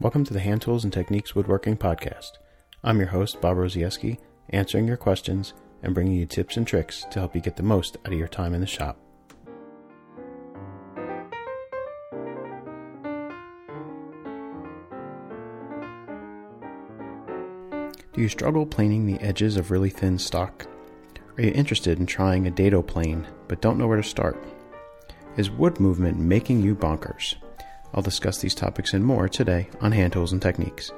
Welcome to the Hand Tools and Techniques Woodworking Podcast. I'm your host, Bob Rozaieski, answering your questions and bringing you tips and tricks to help you get the most out of your time in the shop. Do you struggle planing the edges of really thin stock? Are you interested in trying a dado plane but don't know where to start? Is wood movement making you bonkers? I'll discuss these topics and more today on Hand Tools and Techniques.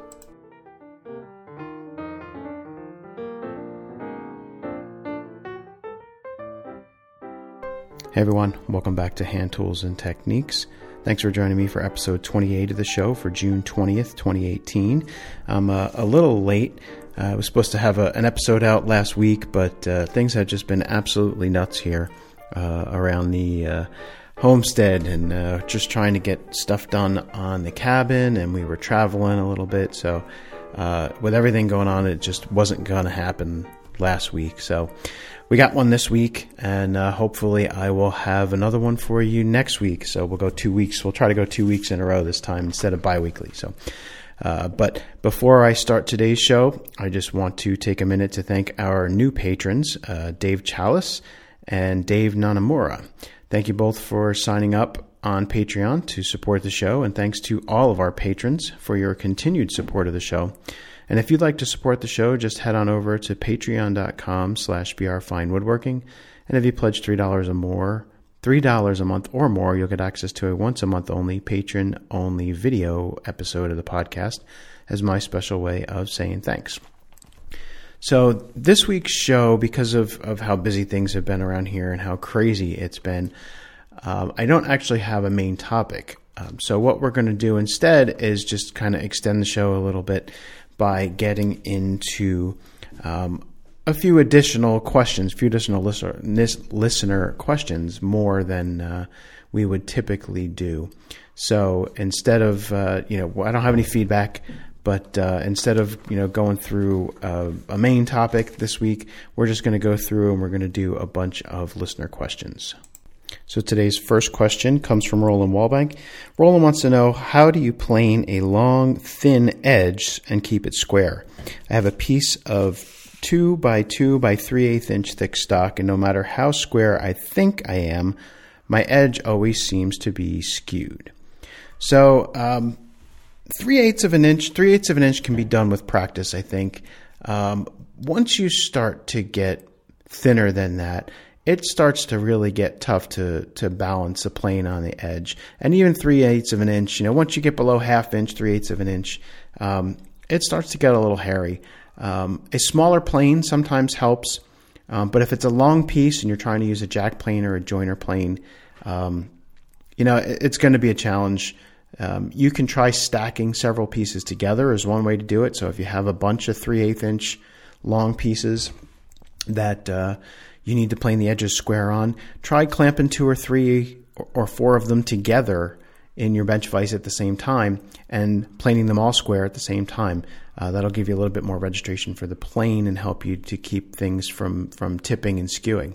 Hey everyone, welcome back to Hand Tools and Techniques. Thanks for joining me for episode 28 of the show for June 20th, 2018. I'm uh, a little late. Uh, I was supposed to have a, an episode out last week, but uh, things have just been absolutely nuts here uh, around the homestead and uh, just trying to get stuff done on the cabin. And we were traveling a little bit. So, uh, with everything going on, it just wasn't going to happen last week. So, we got one this week, and uh, hopefully, I will have another one for you next week. So, we'll go two weeks. We'll try to go two weeks in a row this time instead of bi weekly. So, uh, but before I start today's show, I just want to take a minute to thank our new patrons, uh, Dave Chalice and Dave Nanamura. Thank you both for signing up on Patreon to support the show, and thanks to all of our patrons for your continued support of the show. And if you'd like to support the show, just head on over to patreon.com slash brfinewoodworking. And if you pledge $3 or more, $3 a month or more, you'll get access to a once a month only patron only video episode of the podcast as my special way of saying thanks. So this week's show, because of, of how busy things have been around here and how crazy it's been, um, I don't actually have a main topic. Um, so what we're going to do instead is just kind of extend the show a little bit by getting into um, a few additional questions, few additional listener, listener questions more than uh, we would typically do. So instead of, uh, you know, I don't have any feedback. But uh, instead of you know going through a, a main topic this week, we're just going to go through and we're going to do a bunch of listener questions. So today's first question comes from Roland Wallbank. Roland wants to know how do you plane a long, thin edge and keep it square? I have a piece of two by two by three eighth inch thick stock, and no matter how square I think I am, my edge always seems to be skewed. So um, three eighths of an inch, three eighths of an inch can be done with practice, I think. Um, once you start to get thinner than that, it starts to really get tough to to balance a plane on the edge. And even three eighths of an inch, you know, once you get below half inch, three eighths of an inch, um, it starts to get a little hairy. Um, a smaller plane sometimes helps, um, but if it's a long piece and you're trying to use a jack plane or a joiner plane, um, you know, it, it's going to be a challenge um, you can try stacking several pieces together as one way to do it. So if you have a bunch of 3 8 inch long pieces that uh, you need to plane the edges square on, try clamping two or three or four of them together in your bench vise at the same time and planing them all square at the same time. Uh, that'll give you a little bit more registration for the plane and help you to keep things from, from tipping and skewing.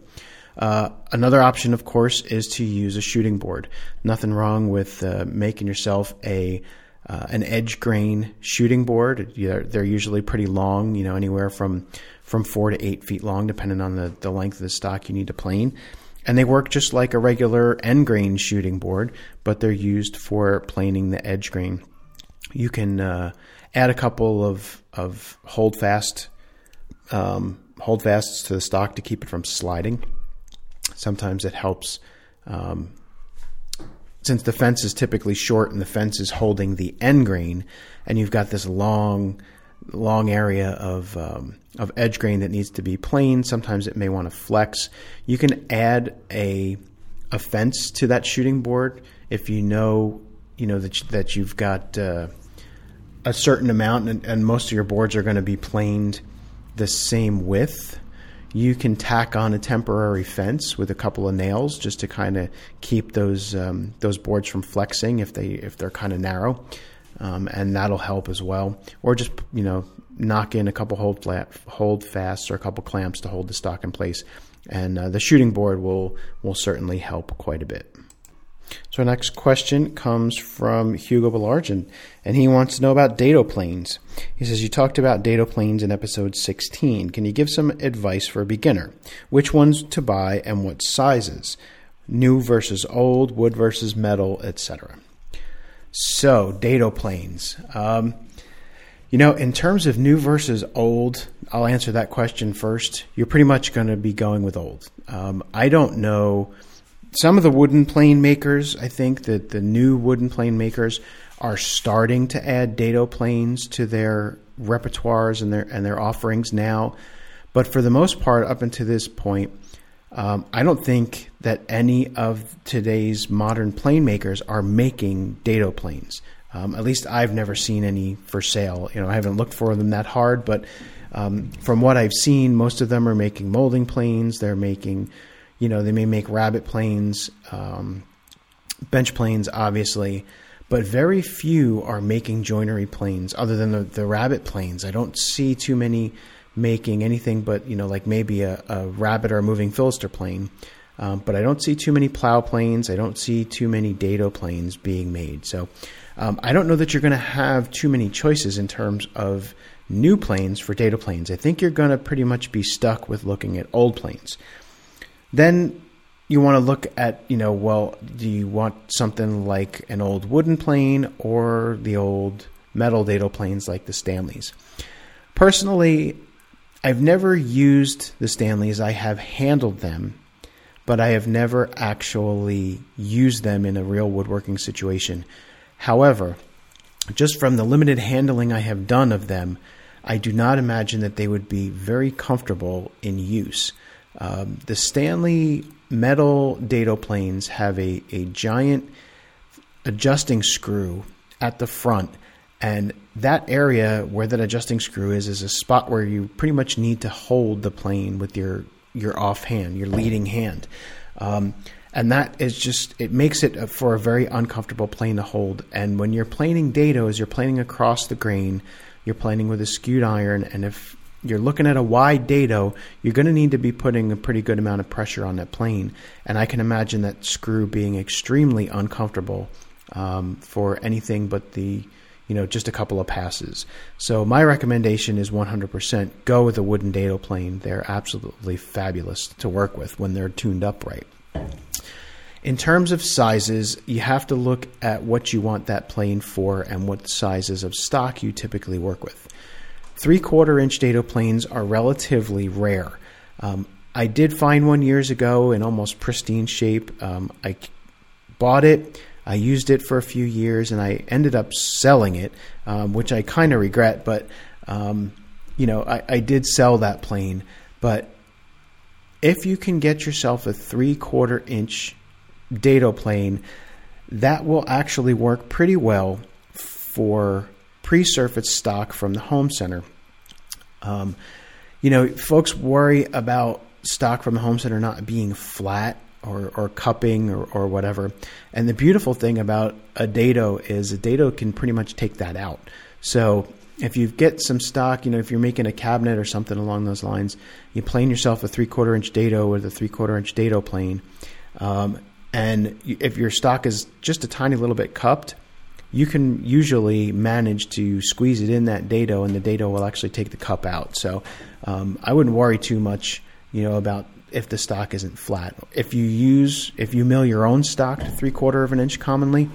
Uh, another option, of course, is to use a shooting board. Nothing wrong with uh, making yourself a uh, an edge grain shooting board. They're, they're, usually pretty long, you know, anywhere from from four to eight feet long, depending on the, the length of the stock you need to plane. And they work just like a regular end grain shooting board, but they're used for planing the edge grain. You can uh, add a couple of of hold fast um, hold fasts to the stock to keep it from sliding. Sometimes it helps. Um, since the fence is typically short and the fence is holding the end grain, and you've got this long, long area of um, of edge grain that needs to be plane. Sometimes it may want to flex. You can add a a fence to that shooting board if you know you know that that you've got uh, a certain amount, and, and most of your boards are going to be planed the same width you can tack on a temporary fence with a couple of nails just to kind of keep those um, those boards from flexing if they if they're kind of narrow, um, and that'll help as well. Or just you know knock in a couple hold flat hold fasts or a couple clamps to hold the stock in place, and uh, the shooting board will will certainly help quite a bit. So, our next question comes from Hugo Belargin, and he wants to know about dado planes. He says, You talked about dado planes in episode 16. Can you give some advice for a beginner? Which ones to buy and what sizes? New versus old, wood versus metal, etc. So, dado planes. Um, you know, in terms of new versus old, I'll answer that question first. You're pretty much going to be going with old. Um, I don't know. Some of the wooden plane makers, I think that the new wooden plane makers are starting to add dado planes to their repertoires and their and their offerings now. But for the most part, up until this point, um, I don't think that any of today's modern plane makers are making dado planes. Um, at least I've never seen any for sale. You know, I haven't looked for them that hard, but um, from what I've seen, most of them are making molding planes. They're making, you know, they may make rabbet planes, um, bench planes, obviously, but very few are making joinery planes other than the, the rabbet planes. I don't see too many making anything but, you know, like maybe a, a rabbet or a moving fillister plane. Um, but I don't see too many plow planes. I don't see too many dado planes being made. So um, I don't know that you're going to have too many choices in terms of new planes for dado planes. I think you're going to pretty much be stuck with looking at old planes. Then you want to look at, you know, well, do you want something like an old wooden plane or the old metal dado planes like the Stanleys? Personally, I've never used the Stanleys. I have handled them, but I have never actually used them in a real woodworking situation. However, just from the limited handling I have done of them, I do not imagine that they would be very comfortable in use. Um, the Stanley metal dado planes have a, a giant adjusting screw at the front, and that area where that adjusting screw is is a spot where you pretty much need to hold the plane with your your off hand, your leading hand. Um, and that is just it makes it for a very uncomfortable plane to hold. And when you're planing dados, you're planing across the grain, you're planing with a skewed iron, and if you're looking at a wide dado, you're going to need to be putting a pretty good amount of pressure on that plane. And I can imagine that screw being extremely uncomfortable um, for anything but the you know just a couple of passes. So my recommendation is 100% go with a wooden dado plane. They're absolutely fabulous to work with when they're tuned up right. In terms of sizes, you have to look at what you want that plane for and what sizes of stock you typically work with. Three quarter inch dado planes are relatively rare. Um, I did find one years ago in almost pristine shape. Um, I bought it, I used it for a few years, and I ended up selling it, um, which I kind of regret. But um, you know, I, I did sell that plane. But if you can get yourself a three quarter inch dado plane, that will actually work pretty well for pre-surface stock from the home center. Um, you know, folks worry about stock from the home center not being flat or, or cupping or, or whatever. And the beautiful thing about a dado is a dado can pretty much take that out. So if you get some stock, you know, if you're making a cabinet or something along those lines, you plane yourself a three quarter inch dado with a three quarter inch dado plane. Um, and if your stock is just a tiny little bit cupped, you can usually manage to squeeze it in that dado, and the dado will actually take the cup out. So um, I wouldn't worry too much, you know, about if the stock isn't flat. If you use, if you mill your own stock to three quarter of an inch commonly,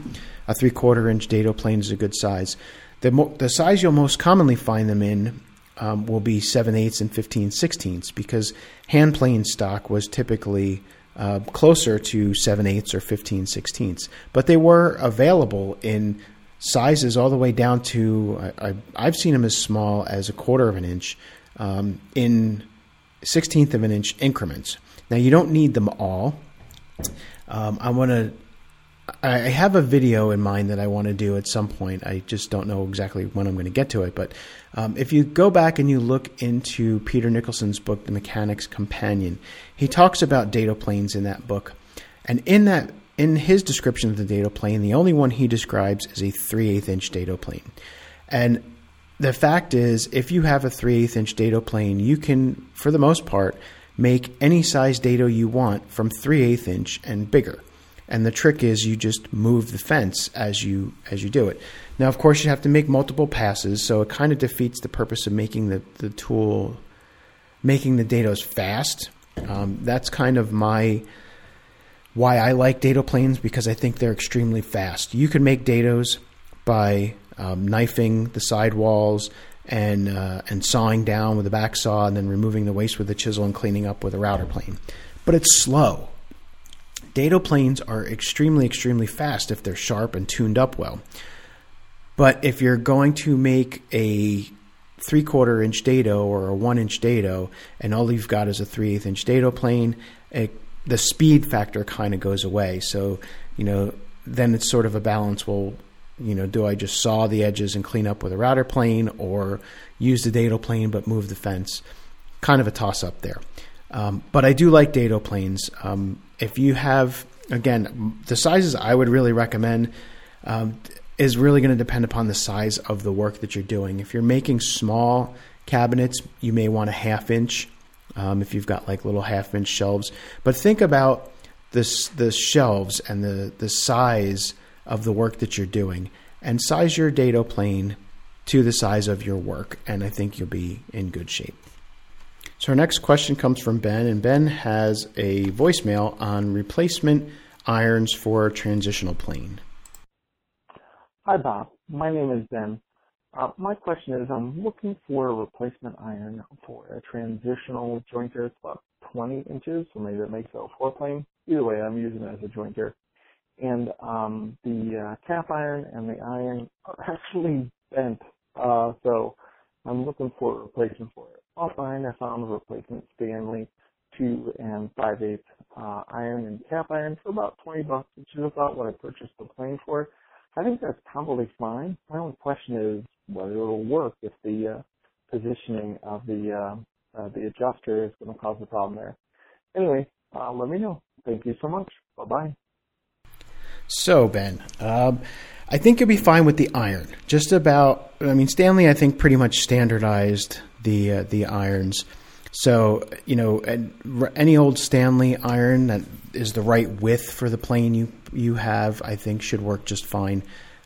a three quarter inch dado plane is a good size. The, mo- the size you'll most commonly find them in um, will be 7 eighths and 15 sixteenths because hand plane stock was typically uh, closer to 7 eighths or 15 sixteenths. But they were available in sizes all the way down to, I, have seen them as small as a quarter of an inch um, in 16th of an inch increments. Now, you don't need them all. Um, I want to I have a video in mind that I want to do at some point. I just don't know exactly when I'm going to get to it. But um, if you go back and you look into Peter Nicholson's book, The Mechanic's Companion, he talks about dado planes in that book. And in that, in his description of the dado plane, the only one he describes is a 3 8 inch dado plane. And the fact is, if you have a 3 8 inch dado plane, you can, for the most part, make any size dado you want from 3 8 inch and bigger. And the trick is you just move the fence as you as you do it. Now, of course, you have to make multiple passes, so it kind of defeats the purpose of making the, the tool, making the dados fast. Um, that's kind of my why I like dado planes because I think they're extremely fast. You can make dados by um, knifing the sidewalls and uh, and sawing down with a back saw and then removing the waste with a chisel and cleaning up with a router plane. But it's slow. Dado planes are extremely, extremely fast if they're sharp and tuned up well. But if you're going to make a three quarter inch dado or a one inch dado, and all you've got is a three eighth inch dado plane, it, the speed factor kind of goes away. So, you know, then it's sort of a balance. Well, you know, do I just saw the edges and clean up with a router plane or use the dado plane but move the fence? Kind of a toss up there. Um, but I do like dado planes. Um, if you have, again, the sizes I would really recommend um, is really going to depend upon the size of the work that you're doing. If you're making small cabinets, you may want a half inch. Um, if you've got like little half inch shelves, but think about this the shelves and the the size of the work that you're doing, and size your dado plane to the size of your work, and I think you'll be in good shape. So our next question comes from Ben, and Ben has a voicemail on replacement irons for transitional plane. Hi, Bob. My name is Ben. Uh, my question is I'm looking for a replacement iron for a transitional jointer. It's about 20 inches, so maybe that makes it a four plane. Either way, I'm using it as a jointer. And um, the uh, cap iron and the iron are actually bent, uh, so I'm looking for a replacement for it offline, I found a replacement Stanley 2 and 5 8 uh, iron and cap iron for about 20 bucks, which is about what I purchased the plane for. I think that's probably fine. My only question is whether it'll work if the uh, positioning of the uh, uh, the adjuster is going to cause a problem there. Anyway, uh, let me know. Thank you so much. Bye bye. So Ben, um, I think you'll be fine with the iron. Just about. I mean, Stanley, I think pretty much standardized the uh, the irons. So you know, any old Stanley iron that is the right width for the plane you you have, I think, should work just fine.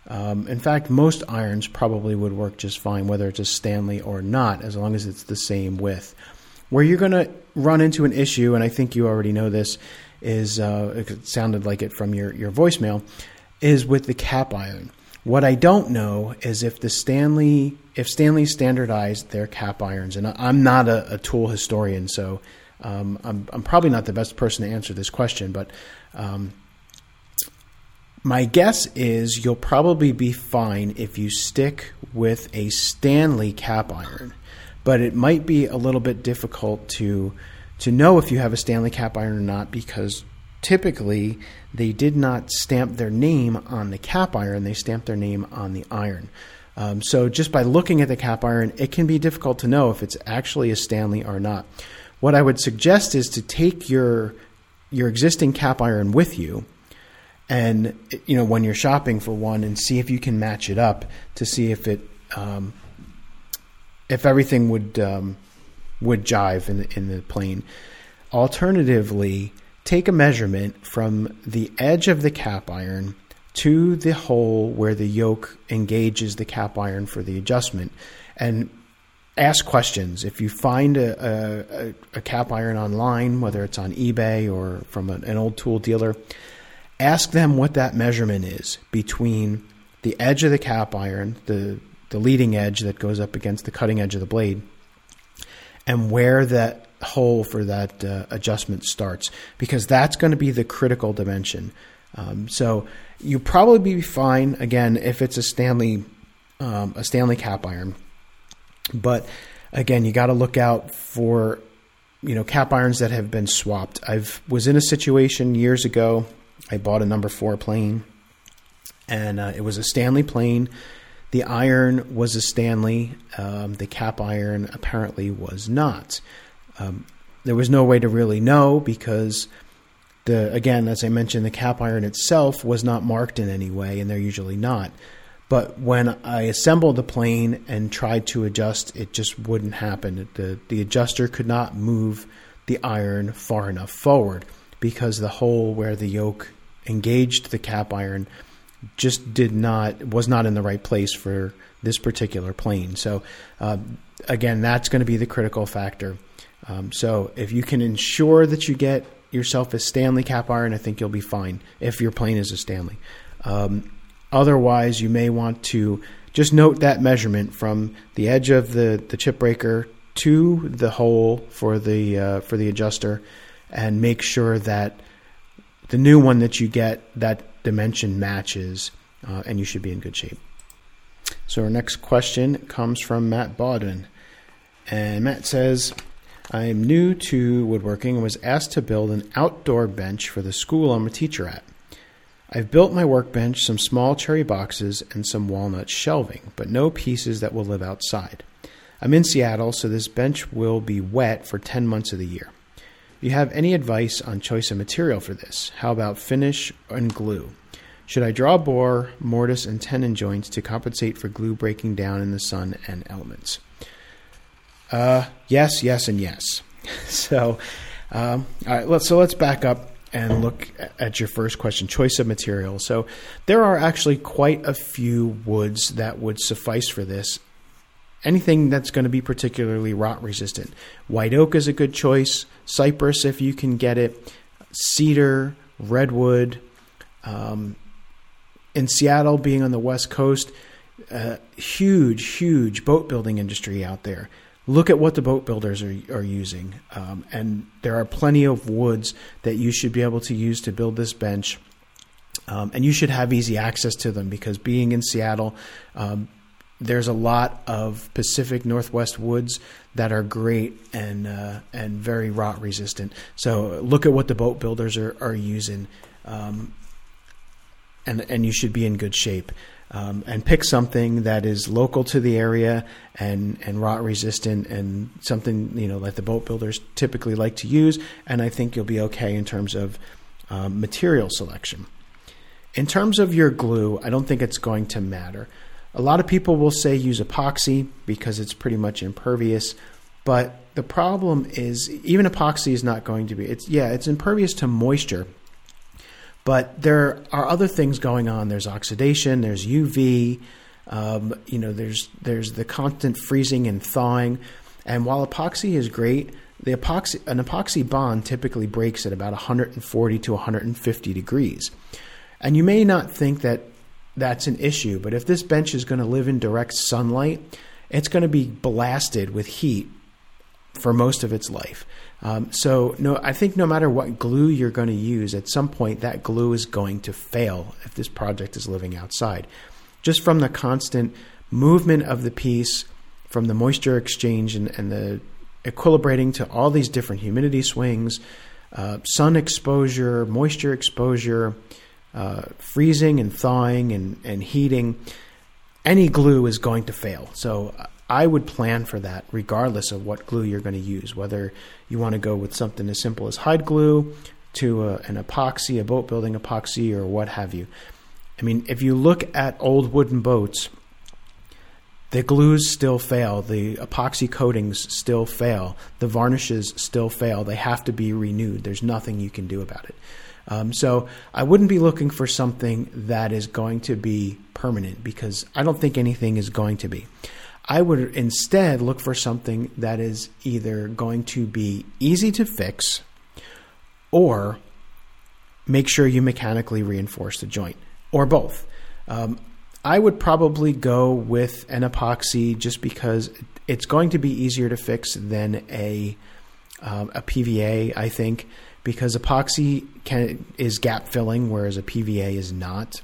Um, in fact, most irons probably would work just fine, whether it's a Stanley or not, as long as it's the same width. Where you're going to run into an issue, and I think you already know this, is uh, it sounded like it from your your voicemail, is with the cap iron. What I don't know is if the Stanley, if Stanley standardized their cap irons, and I'm not a, a tool historian, so um, I'm, I'm, probably not the best person to answer this question, but um, my guess is you'll probably be fine if you stick with a Stanley cap iron, but it might be a little bit difficult to to know if you have a Stanley cap iron or not because typically they did not stamp their name on the cap iron, they stamped their name on the iron. Um, so just by looking at the cap iron, it can be difficult to know if it's actually a Stanley or not. What I would suggest is to take your your existing cap iron with you, and you know when you're shopping for one, and see if you can match it up to see if it um, if everything would um, would jive in the, in the plane. Alternatively, take a measurement from the edge of the cap iron to the hole where the yoke engages the cap iron for the adjustment and ask questions. If you find a, a, a cap iron online, whether it's on eBay or from an, an old tool dealer, ask them what that measurement is between the edge of the cap iron, the, the leading edge that goes up against the cutting edge of the blade, and where that hole for that uh, adjustment starts because that's going to be the critical dimension. Um, so you probably be fine again if it's a Stanley um, a Stanley cap iron, but again you got to look out for you know cap irons that have been swapped. I've was in a situation years ago. I bought a number four plane, and uh, it was a Stanley plane. The iron was a Stanley. Um, the cap iron apparently was not. Um, there was no way to really know because the again, as I mentioned, the cap iron itself was not marked in any way, and they're usually not. But when I assembled the plane and tried to adjust, it just wouldn't happen. The the adjuster could not move the iron far enough forward because the hole where the yoke engaged the cap iron just did not was not in the right place for this particular plane. So uh, again, that's going to be the critical factor. Um, so if you can ensure that you get yourself a Stanley cap iron, I think you'll be fine if your plane is a Stanley. Um, otherwise, you may want to just note that measurement from the edge of the, the chip breaker to the hole for the uh, for the adjuster, and make sure that the new one that you get that dimension matches, uh, and you should be in good shape. So our next question comes from Matt Baldwin, and Matt says. I am new to woodworking and was asked to build an outdoor bench for the school I'm a teacher at. I've built my workbench, some small cherry boxes, and some walnut shelving, but no pieces that will live outside. I'm in Seattle, so this bench will be wet for 10 months of the year. Do you have any advice on choice of material for this? How about finish and glue? Should I draw bore, mortise, and tenon joints to compensate for glue breaking down in the sun and elements? Uh, yes, yes, and yes. so, um, all right, let's so let's back up and look at your first question choice of material. So, there are actually quite a few woods that would suffice for this. Anything that's going to be particularly rot resistant. White oak is a good choice, cypress if you can get it, cedar, redwood. Um, in Seattle, being on the west coast, uh, huge, huge boat building industry out there look at what the boat builders are, are using. Um, and there are plenty of woods that you should be able to use to build this bench. Um, and you should have easy access to them because being in Seattle, um, there's a lot of Pacific Northwest woods that are great and uh, and very rot resistant. So look at what the boat builders are, are using, um, and and you should be in good shape um, and pick something that is local to the area and, and rot resistant and something you know that the boat builders typically like to use. And I think you'll be okay in terms of um, material selection. In terms of your glue, I don't think it's going to matter. A lot of people will say use epoxy because it's pretty much impervious, but the problem is even epoxy is not going to be. It's yeah, it's impervious to moisture, but there are other things going on. There's oxidation. There's UV. Um, you know, there's there's the constant freezing and thawing. And while epoxy is great, the epoxy an epoxy bond typically breaks at about 140 to 150 degrees. And you may not think that that's an issue, but if this bench is going to live in direct sunlight, it's going to be blasted with heat for most of its life. Um, so no, I think no matter what glue you're going to use, at some point that glue is going to fail if this project is living outside. Just from the constant movement of the piece, from the moisture exchange and, and the equilibrating to all these different humidity swings, uh, sun exposure, moisture exposure, uh, freezing and thawing and, and heating, any glue is going to fail. So I would plan for that regardless of what glue you're going to use, whether you want to go with something as simple as hide glue to a, an epoxy, a boat building epoxy, or what have you. I mean, if you look at old wooden boats, the glues still fail, the epoxy coatings still fail, the varnishes still fail. They have to be renewed. There's nothing you can do about it. Um, so I wouldn't be looking for something that is going to be permanent because I don't think anything is going to be. I would instead look for something that is either going to be easy to fix or make sure you mechanically reinforce the joint or both. Um, I would probably go with an epoxy just because it's going to be easier to fix than a um, a PVA. I think because epoxy can, is gap filling, whereas a PVA is not.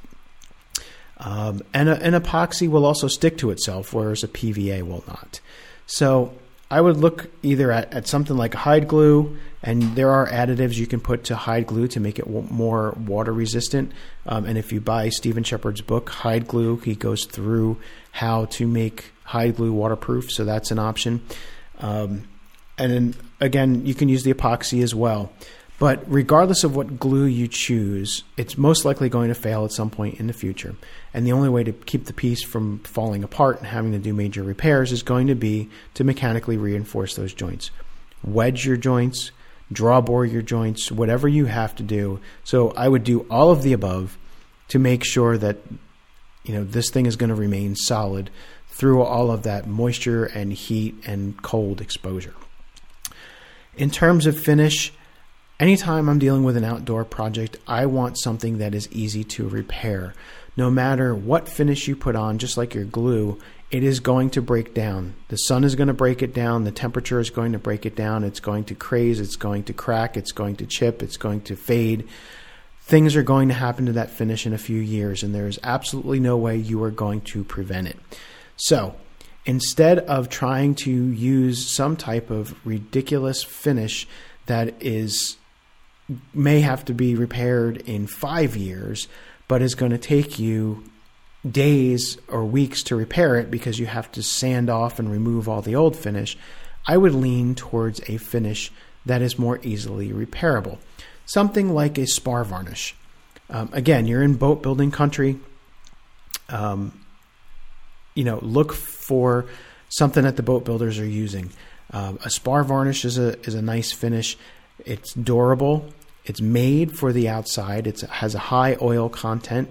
Um, and a, an epoxy will also stick to itself, whereas a PVA will not. So I would look either at, at something like hide glue, and there are additives you can put to hide glue to make it w- more water resistant. Um, and if you buy Stephen Shepherd's book, Hide Glue, he goes through how to make hide glue waterproof, so that's an option. Um, and then again, you can use the epoxy as well. But regardless of what glue you choose, it's most likely going to fail at some point in the future. And the only way to keep the piece from falling apart and having to do major repairs is going to be to mechanically reinforce those joints. Wedge your joints, draw bore your joints, whatever you have to do. So I would do all of the above to make sure that you know this thing is going to remain solid through all of that moisture and heat and cold exposure. In terms of finish, anytime I'm dealing with an outdoor project, I want something that is easy to repair. No matter what finish you put on, just like your glue, it is going to break down. The sun is going to break it down. The temperature is going to break it down. It's going to craze. It's going to crack. It's going to chip. It's going to fade. Things are going to happen to that finish in a few years, and there is absolutely no way you are going to prevent it. So, instead of trying to use some type of ridiculous finish that is may have to be repaired in 5 years but is going to take you days or weeks to repair it because you have to sand off and remove all the old finish, I would lean towards a finish that is more easily repairable. Something like a spar varnish. Um, again, you're in boat building country. Um, you know, look for something that the boat builders are using. Um, a spar varnish is a is a nice finish. It's durable. It's made for the outside. It has a high oil content,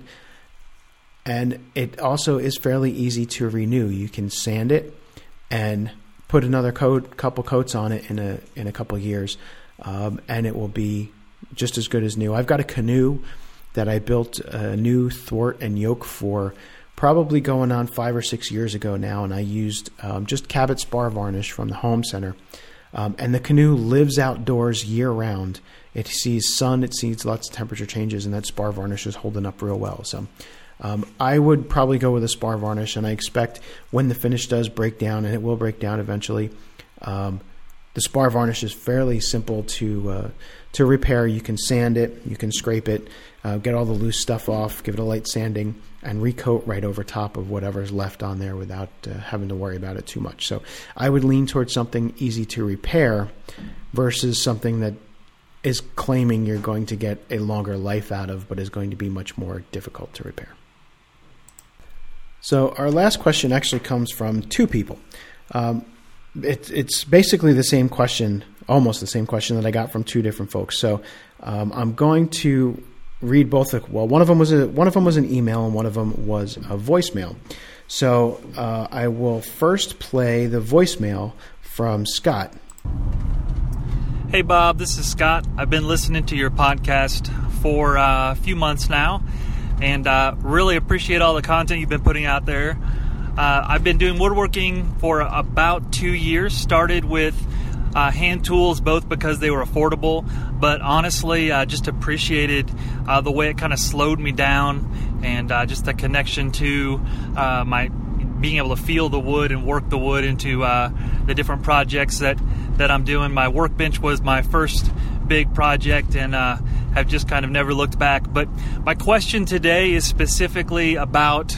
and it also is fairly easy to renew. You can sand it and put another coat, couple coats on it in a in a couple years, um, and it will be just as good as new. I've got a canoe that I built a new thwart and yoke for probably going on five or six years ago now, and I used um, just Cabot spar varnish from the home center. Um, and the canoe lives outdoors year round. It sees sun, it sees lots of temperature changes, and that spar varnish is holding up real well. So um, I would probably go with a spar varnish, and I expect when the finish does break down, and it will break down eventually, um, the spar varnish is fairly simple to uh, to repair. You can sand it, you can scrape it, uh, get all the loose stuff off, give it a light sanding, and recoat right over top of whatever's left on there without uh, having to worry about it too much. So I would lean towards something easy to repair versus something that is claiming you're going to get a longer life out of, but is going to be much more difficult to repair. So our last question actually comes from two people. Um, it, it's basically the same question, almost the same question that I got from two different folks. So um, I'm going to read both. Of, well, one of them was a one of them was an email, and one of them was a voicemail. So uh, I will first play the voicemail from Scott. Hey Bob, this is Scott. I've been listening to your podcast for uh, a few months now, and uh, really appreciate all the content you've been putting out there. Uh, I've been doing woodworking for about two years. Started with uh, hand tools, both because they were affordable, but honestly, I uh, just appreciated uh, the way it kind of slowed me down and just the connection to my being able to feel the wood and work the wood into the different projects that, that I'm doing. My workbench was my first big project, and have just kind of never looked back. But my question today is specifically about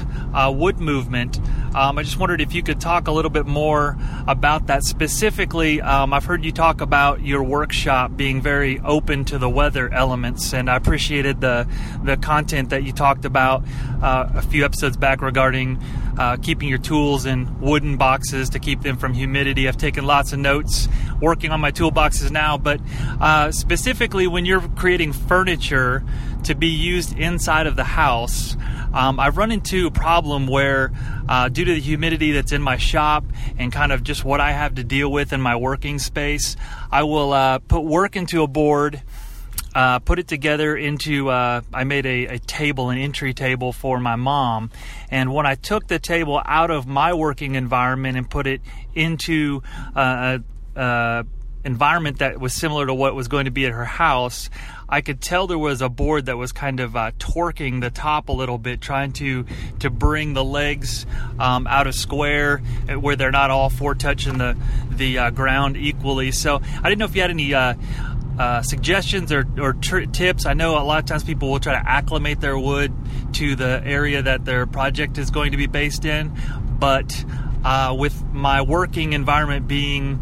wood movement. Um, I just wondered if you could talk a little bit more about that specifically. Um, I've heard you talk about your workshop being very open to the weather elements, and I appreciated the the content that you talked about uh, a few episodes back regarding uh, keeping your tools in wooden boxes to keep them from humidity. I've taken lots of notes working on my toolboxes now, but uh, specifically when you're creating furniture to be used inside of the house, um, I've run into a problem where, uh, due to the humidity that's in my shop and kind of just what I have to deal with in my working space, I will uh, put work into a board. Uh, put it together into uh, I made a, a, table, an entry table for my mom. And when I took the table out of my working environment and put it into uh, a, environment that was similar to what was going to be at her house, I could tell there was a board that was kind of uh, torquing the top a little bit, trying to to bring the legs um, out of square uh, where they're not all four touching the the uh, ground equally. So I didn't know if you had any. Uh, uh, suggestions or, or tr- tips. I know a lot of times people will try to acclimate their wood to the area that their project is going to be based in, but uh, with my working environment being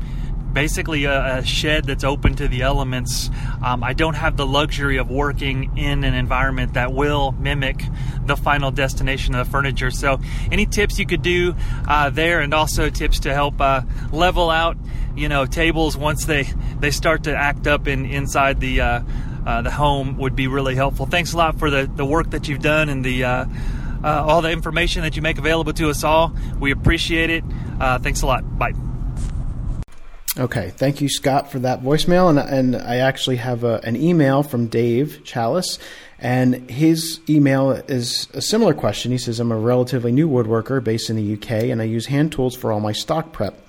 basically a, a, shed that's open to the elements. Um, I don't have the luxury of working in an environment that will mimic the final destination of the furniture. So, any tips you could do uh, there, and also tips to help uh, level out, you know, tables once they they start to act up in inside the uh, uh the home would be really helpful. Thanks a lot for the the work that you've done and the. Uh, uh, all the information that you make available to us all. We appreciate it. thanks a lot. Bye. Okay, thank you, Scott, for that voicemail. And, and I actually have a, an email from Dave Chalice, and his email is a similar question. He says, I'm a relatively new woodworker based in the UK, and I use hand tools for all my stock prep.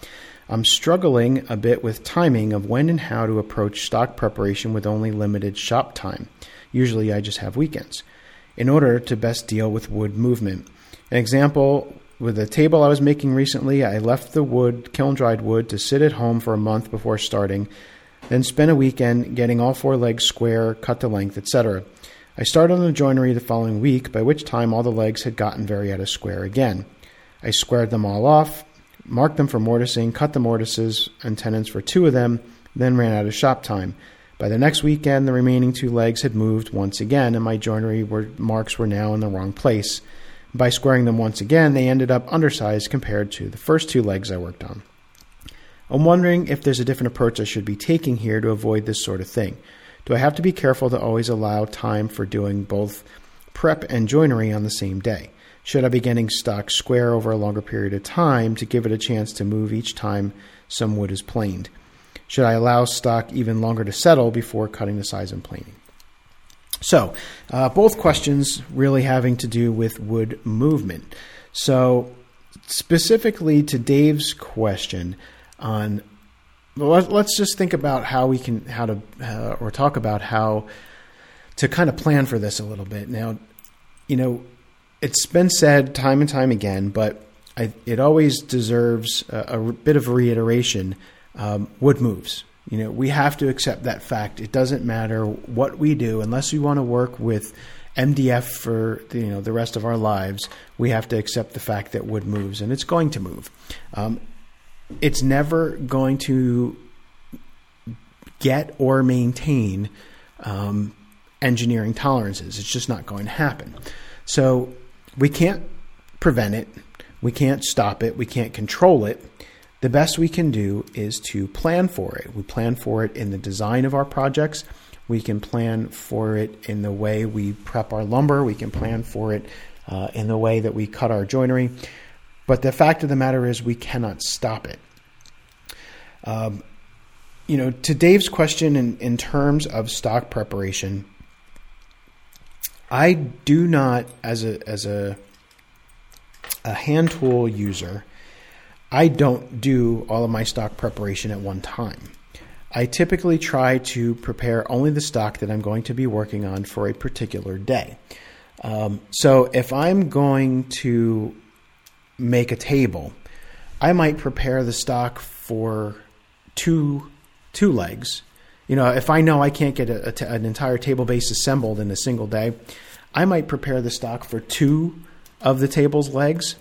I'm struggling a bit with timing of when and how to approach stock preparation with only limited shop time. Usually I just have weekends. In order to best deal with wood movement. An example with a table I was making recently, I left the wood, kiln dried wood, to sit at home for a month before starting, then spent a weekend getting all four legs square, cut to length, etc. I started on the joinery the following week, by which time all the legs had gotten very out of square again. I squared them all off, marked them for mortising, cut the mortises and tenons for two of them, then ran out of shop time. By the next weekend, the remaining two legs had moved once again, and my joinery were, marks were now in the wrong place. By squaring them once again, they ended up undersized compared to the first two legs I worked on. I'm wondering if there's a different approach I should be taking here to avoid this sort of thing. Do I have to be careful to always allow time for doing both prep and joinery on the same day? Should I be getting stock square over a longer period of time to give it a chance to move each time some wood is planed? Should I allow stock even longer to settle before cutting the size and planing? So, uh, both questions really having to do with wood movement. So, specifically to Dave's question on, let's just think about how we can, how to, uh, or talk about how to kind of plan for this a little bit. Now, you know, it's been said time and time again, but I, it always deserves a, a, bit of reiteration. Um, wood moves. You know, we have to accept that fact. It doesn't matter what we do unless we want to work with MDF for you know the rest of our lives. We have to accept the fact that wood moves, and it's going to move. Um, it's never going to get or maintain um, engineering tolerances. It's just not going to happen. So we can't prevent it. We can't stop it. We can't control it the best we can do is to plan for it. We plan for it in the design of our projects. We can plan for it in the way we prep our lumber. We can plan for it uh, in the way that we cut our joinery. But the fact of the matter is, we cannot stop it. Um, you know, to Dave's question in, in terms of stock preparation, I do not, as a as a a hand tool user, I don't do all of my stock preparation at one time. I typically try to prepare only the stock that I'm going to be working on for a particular day. Um, so if I'm going to make a table, I might prepare the stock for two two legs. You know, if I know I can't get a, a t- an entire table base assembled in a single day, I might prepare the stock for two of the table's legs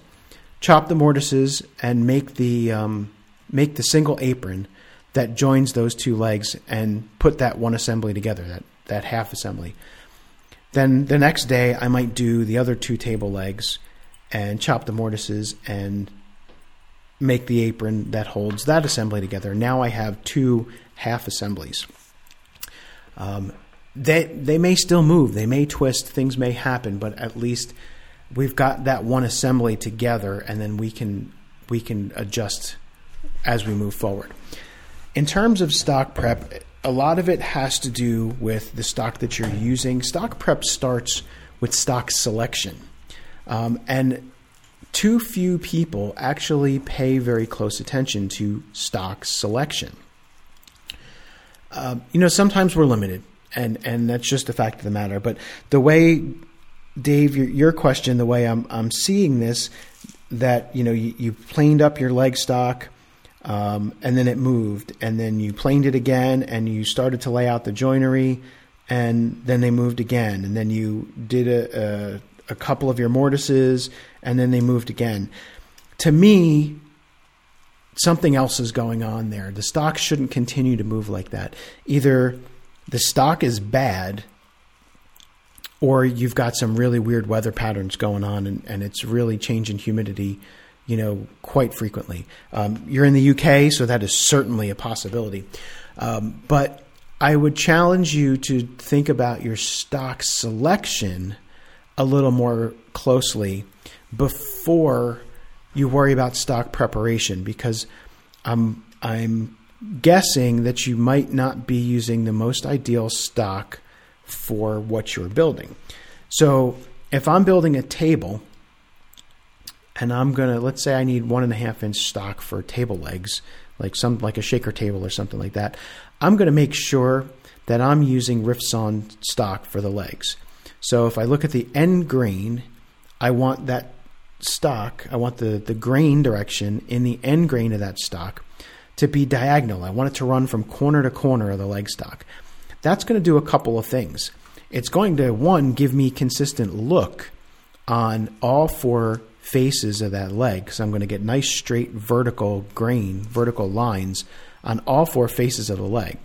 chop the mortises and make the um, make the single apron that joins those two legs and put that one assembly together that that half assembly. Then the next day i might do the other two table legs and chop the mortises and make the apron that holds that assembly together. Now i have two half assemblies um, they they may still move they may twist things may happen but at least we've got that one assembly together, and then we can we can adjust as we move forward. In terms of stock prep, a lot of it has to do with the stock that you're using. Stock prep starts with stock selection, um, and too few people actually pay very close attention to stock selection. Uh, you know, sometimes we're limited, and and that's just the fact of the matter. But the way Dave, your, your question, the way I'm, I'm seeing this, that you know you, you planed up your leg stock, um, and then it moved, and then you planed it again, and you started to lay out the joinery, and then they moved again, and then you did a, a, a couple of your mortises, and then they moved again. To me, something else is going on there. The stock shouldn't continue to move like that. Either the stock is bad or you've got some really weird weather patterns going on and, and it's really changing humidity you know quite frequently um, you're in the uk so that is certainly a possibility um, but i would challenge you to think about your stock selection a little more closely before you worry about stock preparation because i'm i'm guessing that you might not be using the most ideal stock for what you're building. So if I'm building a table and I'm gonna let's say I need one and a half inch stock for table legs, like some like a shaker table or something like that, I'm gonna make sure that I'm using Riftsawn stock for the legs. So if I look at the end grain, I want that stock, I want the, the grain direction in the end grain of that stock to be diagonal. I want it to run from corner to corner of the leg stock. That's going to do a couple of things. It's going to, one, give me consistent look on all four faces of that leg because I'm going to get nice straight vertical grain, vertical lines on all four faces of the leg.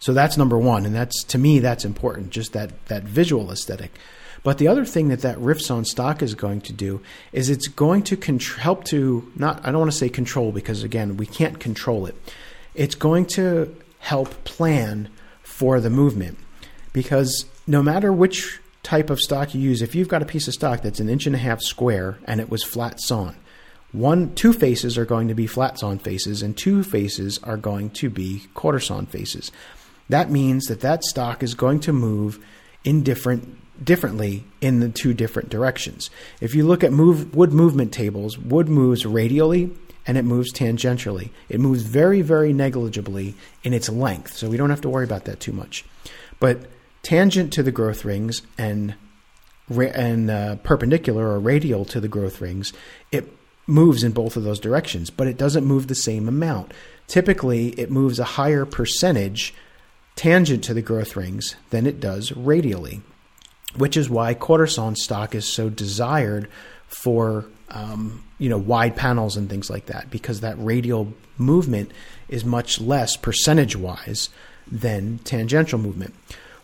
So that's number one, and that's to me that's important, just that that visual aesthetic. But the other thing that that Riftsawn stock is going to do is it's going to help to not I don't want to say control because again we can't control it. It's going to help plan for the movement. Because no matter which type of stock you use, if you've got a piece of stock that's an inch and a half square and it was flat sawn, one two faces are going to be flat sawn faces and two faces are going to be quarter sawn faces. That means that that stock is going to move in different differently in the two different directions. If you look at move wood movement tables, wood moves radially and it moves tangentially. It moves very, very negligibly in its length, so we don't have to worry about that too much. But tangent to the growth rings and and uh, perpendicular or radial to the growth rings, it moves in both of those directions, but it doesn't move the same amount. Typically, it moves a higher percentage tangent to the growth rings than it does radially, which is why sawn stock is so desired for um, you know wide panels and things like that because that radial movement is much less percentage wise than tangential movement.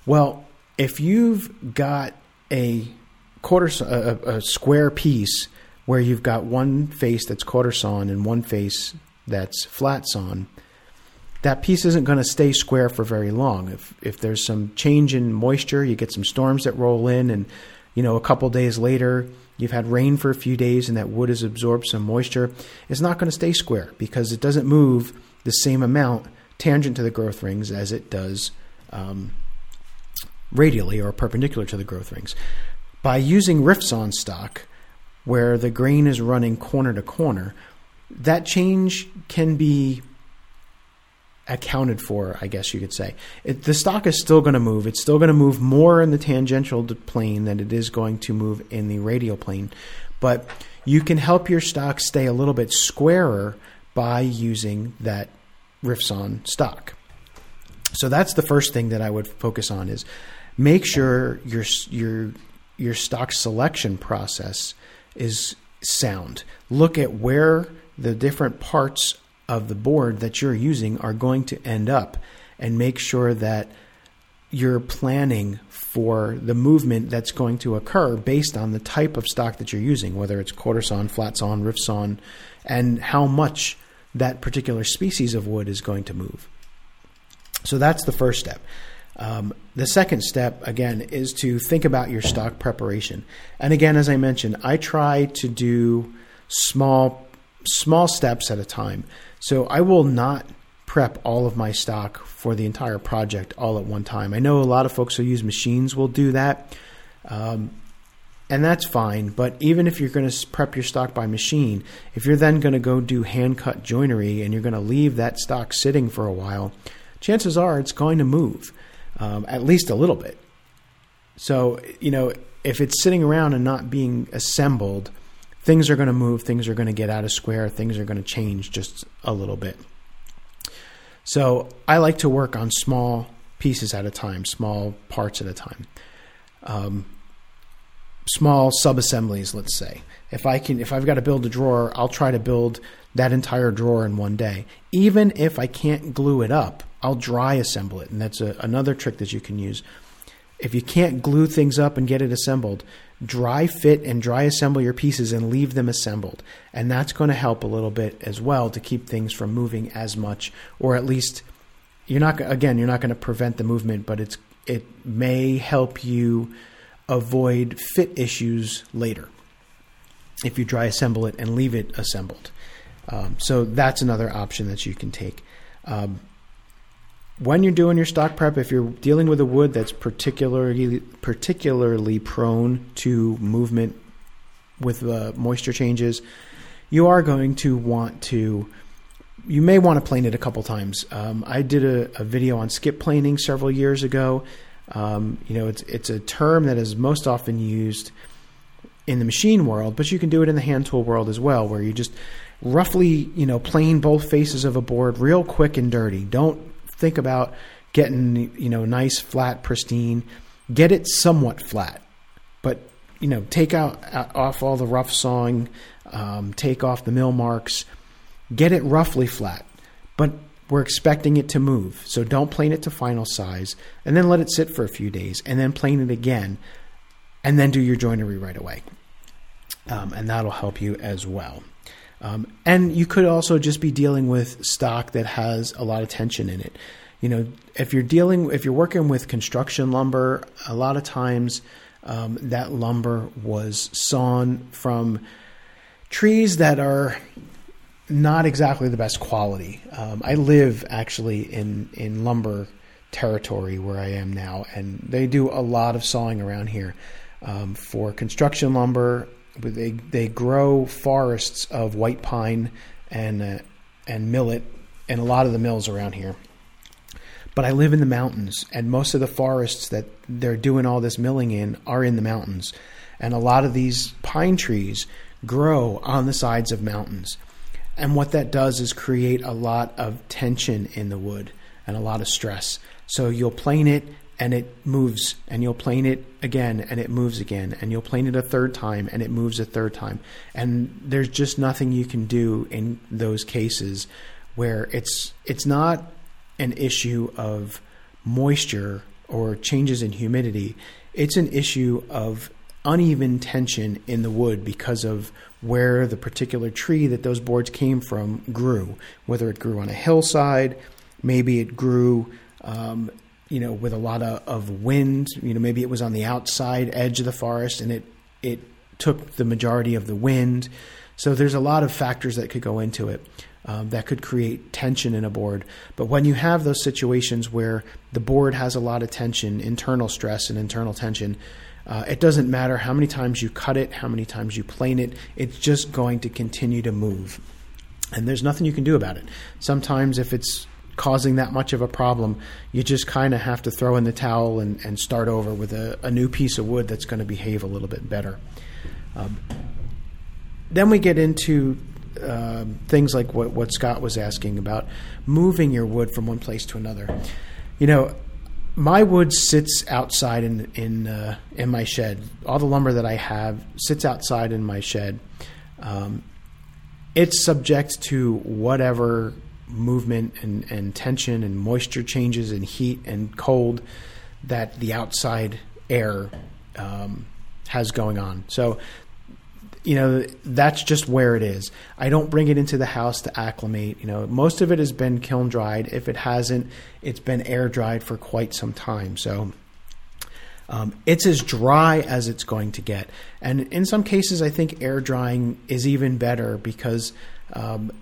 Well, if you've got a quarter a, a square piece where you've got one face that's quarter sawn and one face that's flat sawn, that piece isn't going to stay square for very long. If if there's some change in moisture, you get some storms that roll in, and you know a couple days later you've had rain for a few days and that wood has absorbed some moisture, it's not going to stay square because it doesn't move the same amount tangent to the growth rings as it does um, radially or perpendicular to the growth rings. By using Riftsawn stock, where the grain is running corner to corner, that change can be accounted for, I guess you could say. It, the stock is still going to move. It's still going to move more in the tangential plane than it is going to move in the radial plane. But you can help your stock stay a little bit squarer by using that Riftsawn stock. So that's the first thing that I would focus on is make sure your your your stock selection process is sound. Look at where the different parts of the board that you're using are going to end up and make sure that you're planning for the movement that's going to occur based on the type of stock that you're using, whether it's quarter sawn, flat sawn, rift sawn, and how much that particular species of wood is going to move. So that's the first step. Um, the second step, again, is to think about your stock preparation. And again, as I mentioned, I try to do small small steps at a time. So I will not prep all of my stock for the entire project all at one time. I know a lot of folks who use machines will do that. Um, and that's fine. But even if you're going to prep your stock by machine, if you're then going to go do hand cut joinery and you're going to leave that stock sitting for a while, chances are it's going to move um, at least a little bit. So, you know, if it's sitting around and not being assembled, things are going to move, things are going to get out of square, things are going to change just a little bit. So, I like to work on small pieces at a time, small parts at a time. Um, small sub assemblies, let's say. If I can, if I've got to build a drawer, I'll try to build that entire drawer in one day. Even if I can't glue it up, I'll dry assemble it. And that's a, another trick that you can use. If you can't glue things up and get it assembled, dry fit and dry assemble your pieces and leave them assembled. And that's going to help a little bit as well to keep things from moving as much, or at least you're not again you're not going to prevent the movement, but it's it may help you avoid fit issues later if you dry assemble it and leave it assembled. Um, so that's another option that you can take. Um, when you're doing your stock prep, if you're dealing with a wood that's particularly particularly prone to movement with uh, moisture changes, you are going to want to. You may want to plane it a couple times. Um, I did a, a, video on skip planing several years ago. Um, you know, it's it's a term that is most often used in the machine world, but you can do it in the hand tool world as well, where you just roughly, you know, plane both faces of a board real quick and dirty. Don't think about getting you know nice flat pristine. Get it somewhat flat but you know take out off all the rough sawing um, take off the mill marks. Get it roughly flat but we're expecting it to move. So don't plane it to final size and then let it sit for a few days and then plane it again and then do your joinery right away. Um, and that'll help you as well um, and you could also just be dealing with stock that has a lot of tension in it. You know, if you're dealing, if you're working with construction lumber, a lot of times um, that lumber was sawn from trees that are not exactly the best quality. Um, I live actually in in lumber territory where I am now, and they do a lot of sawing around here um, for construction lumber they they grow forests of white pine and uh, and millet and a lot of the mills around here. But I live in the mountains, and most of the forests that they're doing all this milling in are in the mountains. And a lot of these pine trees grow on the sides of mountains. And what that does is create a lot of tension in the wood and a lot of stress. So you'll plane it and it moves and you'll plane it again and it moves again and you'll plane it a third time and it moves a third time. And there's just nothing you can do in those cases where it's it's not an issue of moisture or changes in humidity. It's an issue of uneven tension in the wood because of where the particular tree that those boards came from grew. Whether it grew on a hillside maybe it grew um, you know, with a lot of, of wind. You know, maybe it was on the outside edge of the forest and it it took the majority of the wind. So there's a lot of factors that could go into it um, that could create tension in a board. But when you have those situations where the board has a lot of tension, internal stress and internal tension, uh, it doesn't matter how many times you cut it, how many times you plane it, it's just going to continue to move. And there's nothing you can do about it. Sometimes, if it's causing that much of a problem, you just kind of have to throw in the towel and, and start over with a, a, new piece of wood that's going to behave a little bit better. Um, then we get into uh, things like what, what Scott was asking about moving your wood from one place to another. You know, my wood sits outside in in uh, in my shed. All the lumber that I have sits outside in my shed. Um, it's subject to whatever movement and, and tension and moisture changes and heat and cold that the outside air um, has going on. So, you know, that's just where it is. I don't bring it into the house to acclimate. You know, most of it has been kiln dried. If it hasn't, it's been air dried for quite some time. So, um, it's as dry as it's going to get. And in some cases, I think air drying is even better because um,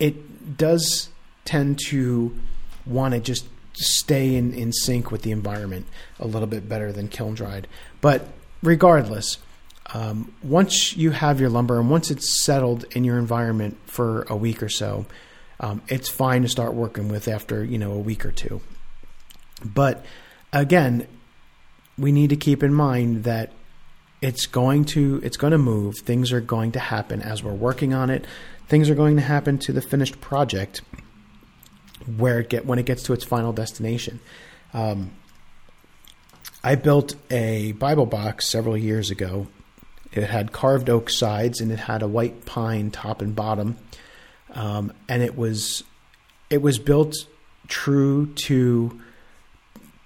it does tend to want to just stay in, in sync with the environment a little bit better than kiln dried. But regardless, um, once you have your lumber and once it's settled in your environment for a week or so, um, it's fine to start working with after you know a week or two. But again, we need to keep in mind that it's going to it's going to move. Things are going to happen as we're working on it. Things are going to happen to the finished project where it get when it gets to its final destination. Um, I built a Bible box several years ago. It had carved oak sides and it had a white pine top and bottom. um, and it was it was built true to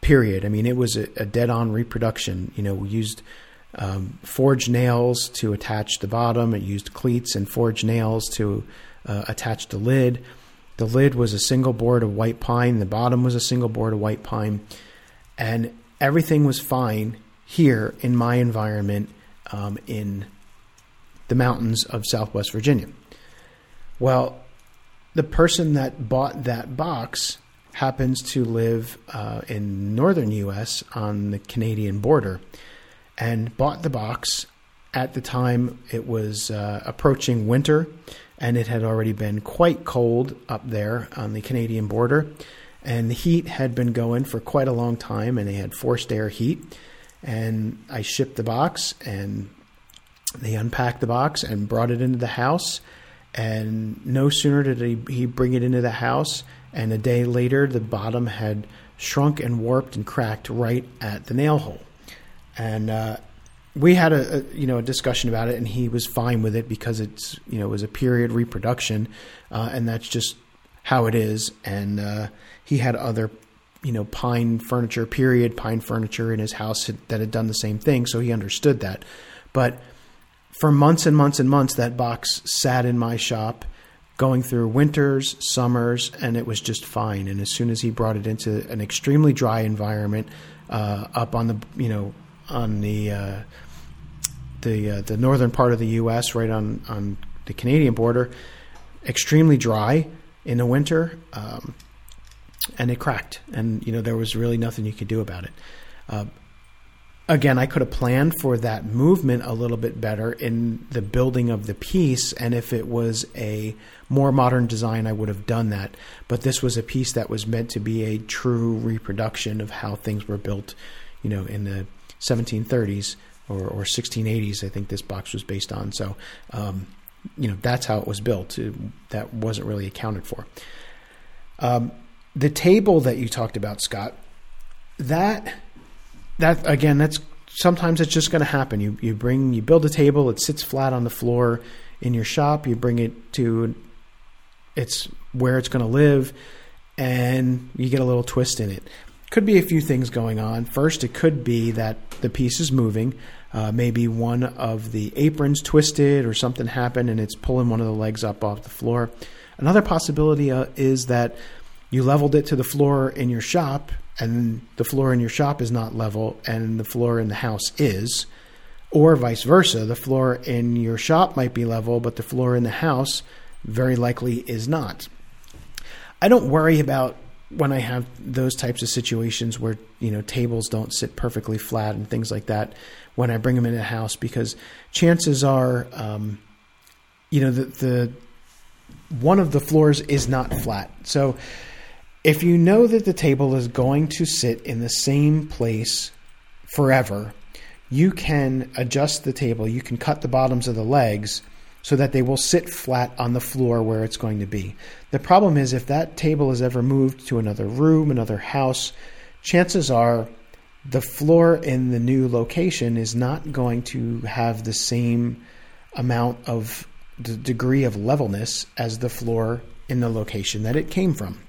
period. I mean, it was a, a dead on reproduction. You know, we used um, forged nails to attach the bottom. It used cleats and forged nails to uh, attach the lid. The lid was a single board of white pine. The bottom was a single board of white pine, and everything was fine here in my environment um, in the mountains of Southwest Virginia. Well, the person that bought that box happens to live uh, in northern U.S. on the Canadian border and bought the box at the time it was uh, approaching winter and it had already been quite cold up there on the Canadian border. And the heat had been going for quite a long time, and they had forced air heat. And I shipped the box, and they unpacked the box and brought it into the house. And no sooner did he, he bring it into the house, and a day later, the bottom had shrunk and warped and cracked right at the nail hole. And uh, we had a, a, you know a discussion about it, and he was fine with it because it's you know it was a period reproduction, uh, and that's just how it is. And uh, he had other you know pine furniture, period pine furniture in his house that had done the same thing, so he understood that. But for months and months and months, that box sat in my shop, going through winters, summers, and it was just fine. And as soon as he brought it into an extremely dry environment, uh, up on the you know on the uh, the uh, the northern part of the U.S., right on on the Canadian border, extremely dry in the winter, um, and it cracked, and you know there was really nothing you could do about it. Uh, again, I could have planned for that movement a little bit better in the building of the piece, and if it was a more modern design, I would have done that. But this was a piece that was meant to be a true reproduction of how things were built, you know, in the 1730s or, or 1680s. I think this box was based on. So, um, you know, that's how it was built. It, that wasn't really accounted for. Um, the table that you talked about, Scott, that that again, that's sometimes it's just going to happen. You you bring you build a table, it sits flat on the floor in your shop. You bring it to it's where it's going to live, and you get a little twist in it. Could be a few things going on. First, it could be that the piece is moving. Uh, maybe one of the aprons twisted or something happened and it's pulling one of the legs up off the floor. Another possibility uh, is that you leveled it to the floor in your shop and the floor in your shop is not level and the floor in the house is. Or vice versa, the floor in your shop might be level, but the floor in the house very likely is not. I don't worry about when I have those types of situations where you know tables don't sit perfectly flat and things like that, when I bring them in a house, because chances are, um, you know, the, the one of the floors is not flat. So if you know that the table is going to sit in the same place forever, you can adjust the table. You can cut the bottoms of the legs so that they will sit flat on the floor where it's going to be. The problem is if that table is ever moved to another room, another house, chances are the floor in the new location is not going to have the same amount of the degree of levelness as the floor in the location that it came from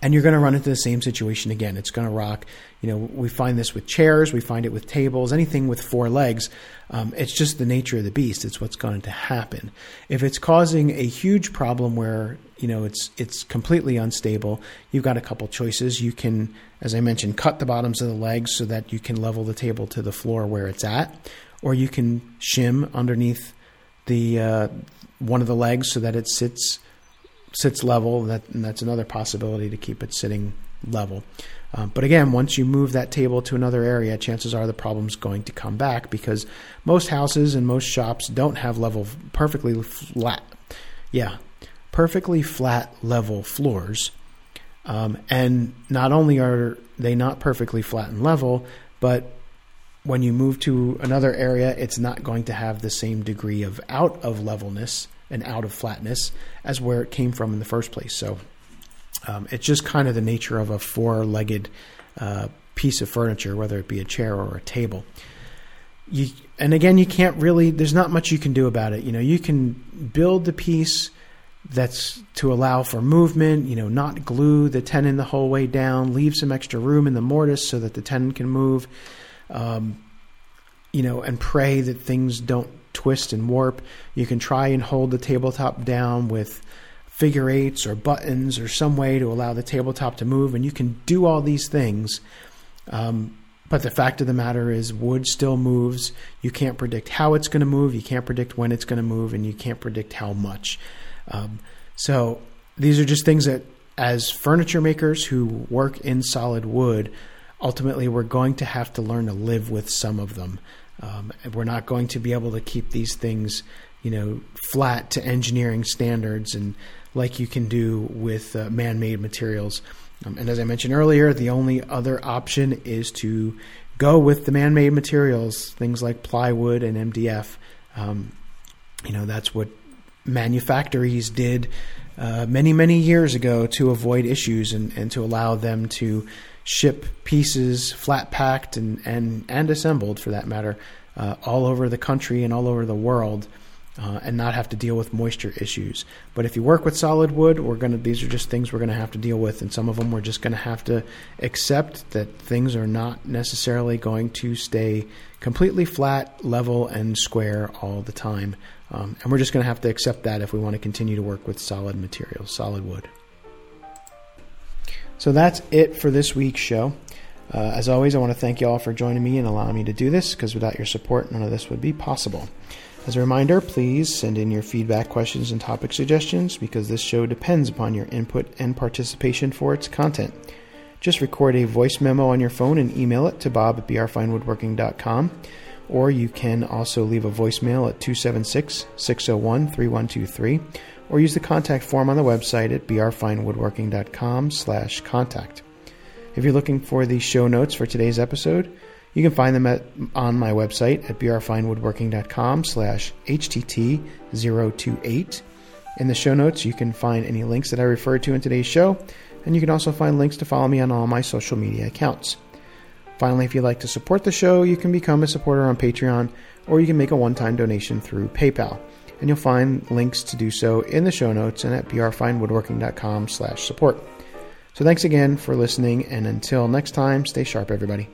and you're going to run into the same situation again. It's going to rock. You know, we find this with chairs, we find it with tables, anything with four legs. Um, it's just the nature of the beast. It's what's going to happen. If it's causing a huge problem where you know it's it's completely unstable, you've got a couple choices. You can, as I mentioned, cut the bottoms of the legs so that you can level the table to the floor where it's at, or you can shim underneath the uh, one of the legs so that it sits sits level, that, and that's another possibility to keep it sitting level. Uh, but again, once you move that table to another area, chances are the problem's going to come back because most houses and most shops don't have level, perfectly flat. Yeah, perfectly flat level floors. Um, and not only are they not perfectly flat and level, but when you move to another area, it's not going to have the same degree of out of levelness and out of flatness as where it came from in the first place. So um, it's just kind of the nature of a four legged uh, piece of furniture, whether it be a chair or a table. You, and again, you can't really, there's not much you can do about it. You know, you can build the piece that's to allow for movement, you know, not glue the tenon the whole way down, leave some extra room in the mortise so that the tenon can move, um, you know, and pray that things don't twist and warp. You can try and hold the tabletop down with figure eights or buttons or some way to allow the tabletop to move, and you can do all these things. Um, but the fact of the matter is, wood still moves. You can't predict how it's going to move. You can't predict when it's going to move, and you can't predict how much. Um, so these are just things that, as furniture makers who work in solid wood, ultimately we're going to have to learn to live with some of them. Um, we're not going to be able to keep these things, you know, flat to engineering standards and like you can do with uh, man-made materials. Um, and as I mentioned earlier, the only other option is to go with the man-made materials, things like plywood and MDF. Um, you know, that's what manufactories did uh, many, many years ago to avoid issues and, and to allow them to ship pieces flat packed and, and, and assembled, for that matter, uh, all over the country and all over the world. Uh, and not have to deal with moisture issues. But if you work with solid wood, we're gonna these are just things we're gonna have to deal with, and some of them we're just gonna have to accept that things are not necessarily going to stay completely flat, level, and square all the time. Um, and we're just going to have to accept that if we want to continue to work with solid materials, solid wood. So that's it for this week's show. Uh, as always, I want to thank you all for joining me and allowing me to do this because without your support, none of this would be possible. As a reminder, please send in your feedback, questions, and topic suggestions because this show depends upon your input and participation for its content. Just record a voice memo on your phone and email it to bob at brfinewoodworking.com or you can also leave a voicemail at 276 601 3123 or use the contact form on the website at brfinewoodworking.com slash contact. If you're looking for the show notes for today's episode, you can find them at, on my website at brfinewoodworking.com slash htt028. In the show notes, you can find any links that I referred to in today's show, and you can also find links to follow me on all my social media accounts. Finally, if you'd like to support the show, you can become a supporter on Patreon or you can make a one time donation through PayPal. And you'll find links to do so in the show notes and at brfinewoodworking.com slash support. So thanks again for listening, and until next time, stay sharp, everybody.